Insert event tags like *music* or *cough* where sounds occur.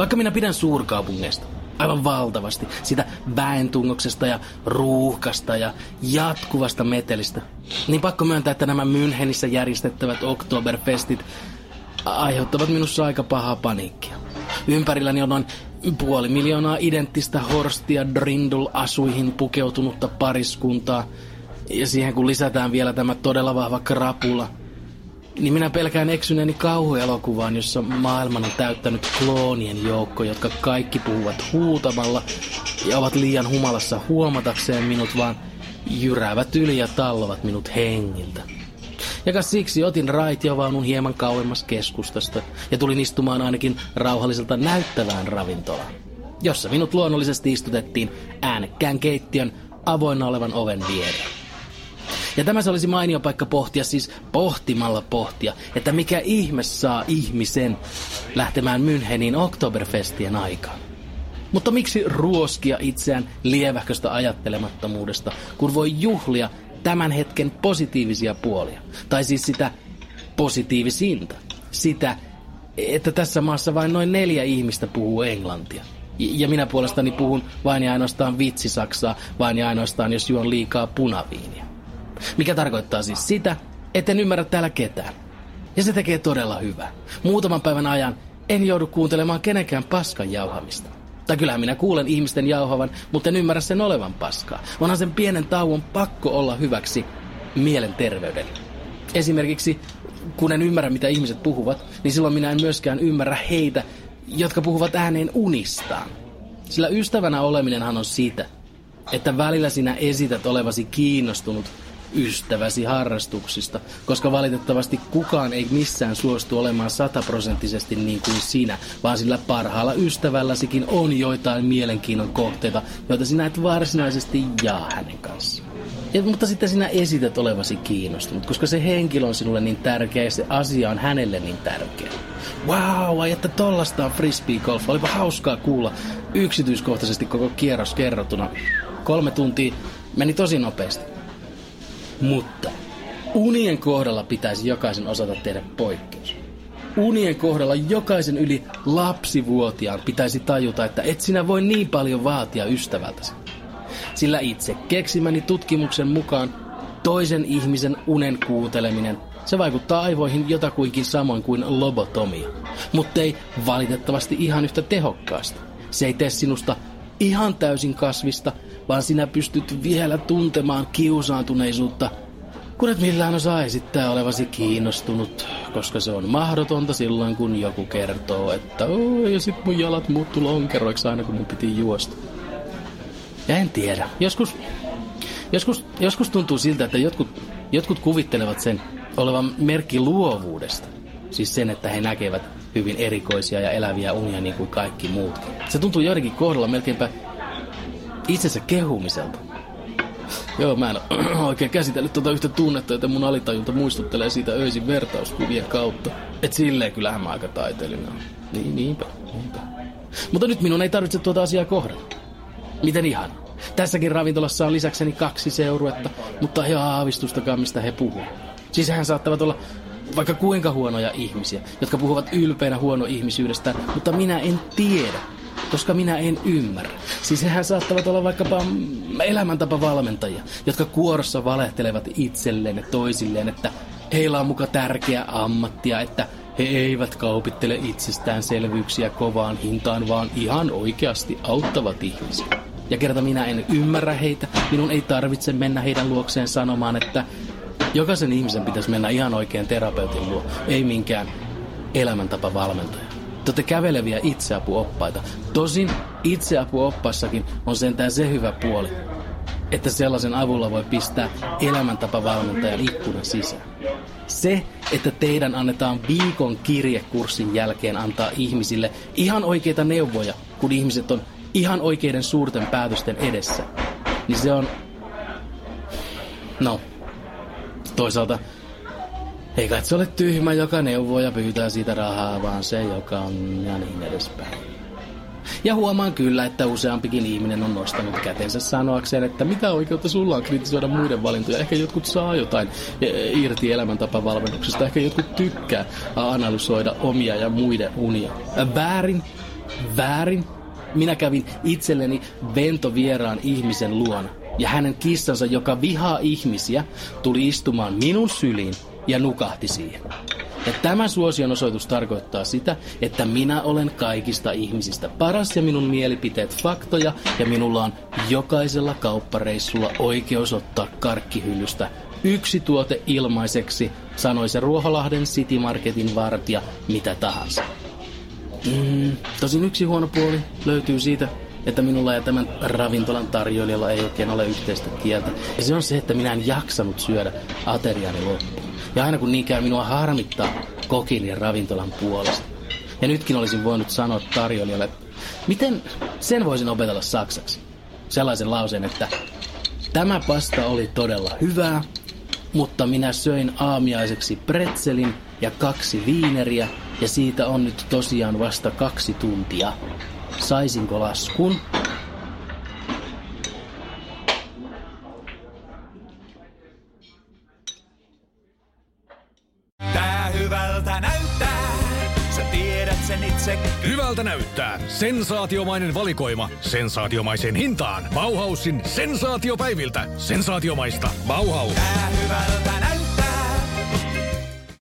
Vaikka minä pidän suurkaupungeista, aivan valtavasti, sitä väentungoksesta ja ruuhkasta ja jatkuvasta metelistä, niin pakko myöntää, että nämä Münchenissä järjestettävät Oktoberfestit aiheuttavat minussa aika pahaa paniikkia. Ympärilläni on noin puoli miljoonaa identtistä Horstia Drindul-asuihin pukeutunutta pariskuntaa, ja siihen kun lisätään vielä tämä todella vahva krapula – niin minä pelkään eksyneeni kauhuelokuvaan, jossa maailman on täyttänyt kloonien joukko, jotka kaikki puhuvat huutamalla ja ovat liian humalassa huomatakseen minut, vaan jyräävät yli ja tallovat minut hengiltä. Ja siksi otin raitiovaunun hieman kauemmas keskustasta ja tulin istumaan ainakin rauhalliselta näyttävään ravintolaan, jossa minut luonnollisesti istutettiin äänekkään keittiön avoinna olevan oven viereen. Ja tämä se olisi mainio paikka pohtia, siis pohtimalla pohtia, että mikä ihme saa ihmisen lähtemään Münchenin Oktoberfestien aikaan. Mutta miksi ruoskia itseään lievähköstä ajattelemattomuudesta, kun voi juhlia tämän hetken positiivisia puolia? Tai siis sitä positiivisinta. Sitä, että tässä maassa vain noin neljä ihmistä puhuu englantia. Ja minä puolestani puhun vain ja ainoastaan vitsisaksaa, vain ja ainoastaan jos juon liikaa punaviiniä. Mikä tarkoittaa siis sitä, etten ymmärrä täällä ketään. Ja se tekee todella hyvää. Muutaman päivän ajan en joudu kuuntelemaan kenenkään paskan jauhamista. Tai kyllähän minä kuulen ihmisten jauhavan, mutta en ymmärrä sen olevan paskaa. Onhan sen pienen tauon pakko olla hyväksi mielenterveydelle. Esimerkiksi kun en ymmärrä, mitä ihmiset puhuvat, niin silloin minä en myöskään ymmärrä heitä, jotka puhuvat ääneen unistaan. Sillä ystävänä oleminenhan on siitä, että välillä sinä esität olevasi kiinnostunut ystäväsi harrastuksista, koska valitettavasti kukaan ei missään suostu olemaan sataprosenttisesti niin kuin sinä, vaan sillä parhaalla ystävälläsikin on joitain mielenkiinnon kohteita, joita sinä et varsinaisesti jaa hänen kanssaan. Ja, mutta sitten sinä esität olevasi kiinnostunut, koska se henkilö on sinulle niin tärkeä ja se asia on hänelle niin tärkeä. Wow, ai että tollasta on frisbee-golf. Olipa hauskaa kuulla yksityiskohtaisesti koko kierros kerrottuna. Kolme tuntia meni tosi nopeasti. Mutta unien kohdalla pitäisi jokaisen osata tehdä poikkeus. Unien kohdalla jokaisen yli lapsivuotiaan pitäisi tajuta, että et sinä voi niin paljon vaatia ystävältäsi. Sillä itse keksimäni tutkimuksen mukaan toisen ihmisen unen kuunteleminen se vaikuttaa aivoihin jotakuinkin samoin kuin lobotomia, mutta ei valitettavasti ihan yhtä tehokkaasti. Se ei tee sinusta ihan täysin kasvista, vaan sinä pystyt vielä tuntemaan kiusaantuneisuutta, kun et millään osaa esittää olevasi kiinnostunut, koska se on mahdotonta silloin, kun joku kertoo, että oi, ja sit mun jalat muuttu lonkeroiksi aina, kun mun piti juosta. Ja en tiedä. Joskus, joskus, joskus tuntuu siltä, että jotkut, jotkut kuvittelevat sen olevan merkki luovuudesta. Siis sen, että he näkevät hyvin erikoisia ja eläviä unia niin kuin kaikki muutkin. Se tuntuu joidenkin kohdalla melkeinpä itsensä kehumiselta. Joo, mä en *clears throat* oikein käsitellyt tuota yhtä tunnetta, että mun alitajunta muistuttelee siitä öisin vertauskuvien kautta. Et silleen kyllähän mä aika taiteellinen Niin, niinpä, niinpä. Mutta nyt minun ei tarvitse tuota asiaa kohdata. Miten ihan? Tässäkin ravintolassa on lisäkseni kaksi seuruetta, mutta ei aavistustakaan mistä he puhuvat. Siis hän saattavat olla vaikka kuinka huonoja ihmisiä, jotka puhuvat ylpeänä huono ihmisyydestä, mutta minä en tiedä, koska minä en ymmärrä. Siis hehän saattavat olla vaikkapa elämäntapavalmentajia, jotka kuorossa valehtelevat itselleen ja toisilleen, että heillä on muka tärkeä ammattia, että he eivät kaupittele itsestäänselvyyksiä kovaan hintaan, vaan ihan oikeasti auttavat ihmisiä. Ja kerta minä en ymmärrä heitä, minun ei tarvitse mennä heidän luokseen sanomaan, että jokaisen ihmisen pitäisi mennä ihan oikein terapeutin luo, ei minkään elämäntapavalmentaja. Te käveleviä itseapuoppaita. Tosin itseapuoppaissakin on sentään se hyvä puoli, että sellaisen avulla voi pistää elämäntapavalmentajan ikkunan sisään. Se, että teidän annetaan viikon kirjekurssin jälkeen antaa ihmisille ihan oikeita neuvoja, kun ihmiset on ihan oikeiden suurten päätösten edessä, niin se on... No, toisaalta ei kai se ole tyhmä, joka neuvoo ja pyytää siitä rahaa, vaan se, joka on ja niin edespäin. Ja huomaan kyllä, että useampikin ihminen on nostanut kätensä sanoakseen, että mitä oikeutta sulla on kritisoida muiden valintoja. Ehkä jotkut saa jotain e, irti elämäntapavalmennuksesta, ehkä jotkut tykkää analysoida omia ja muiden unia. Väärin, väärin. Minä kävin itselleni ventovieraan ihmisen luona. Ja hänen kissansa, joka vihaa ihmisiä, tuli istumaan minun syliin ja nukahti siihen. Ja tämä suosion osoitus tarkoittaa sitä, että minä olen kaikista ihmisistä paras ja minun mielipiteet faktoja ja minulla on jokaisella kauppareissulla oikeus ottaa karkkihyllystä yksi tuote ilmaiseksi, sanoi se Ruoholahden City Marketin vartija mitä tahansa. Mm, tosin yksi huono puoli löytyy siitä, että minulla ja tämän ravintolan tarjoilijalla ei oikein ole yhteistä kieltä. Ja se on se, että minä en jaksanut syödä ateriani loppuun. Ja aina kun niin käy, minua harmittaa kokin ja ravintolan puolesta. Ja nytkin olisin voinut sanoa tarjoilijalle, miten sen voisin opetella saksaksi. Sellaisen lauseen, että tämä pasta oli todella hyvää, mutta minä söin aamiaiseksi pretzelin ja kaksi viineriä ja siitä on nyt tosiaan vasta kaksi tuntia. Saisinko laskun? Itse. Hyvältä näyttää. Sensaatiomainen valikoima. Sensaatiomaiseen hintaan. Bauhausin sensaatiopäiviltä. Sensaatiomaista. Bauhaus. Tää hyvältä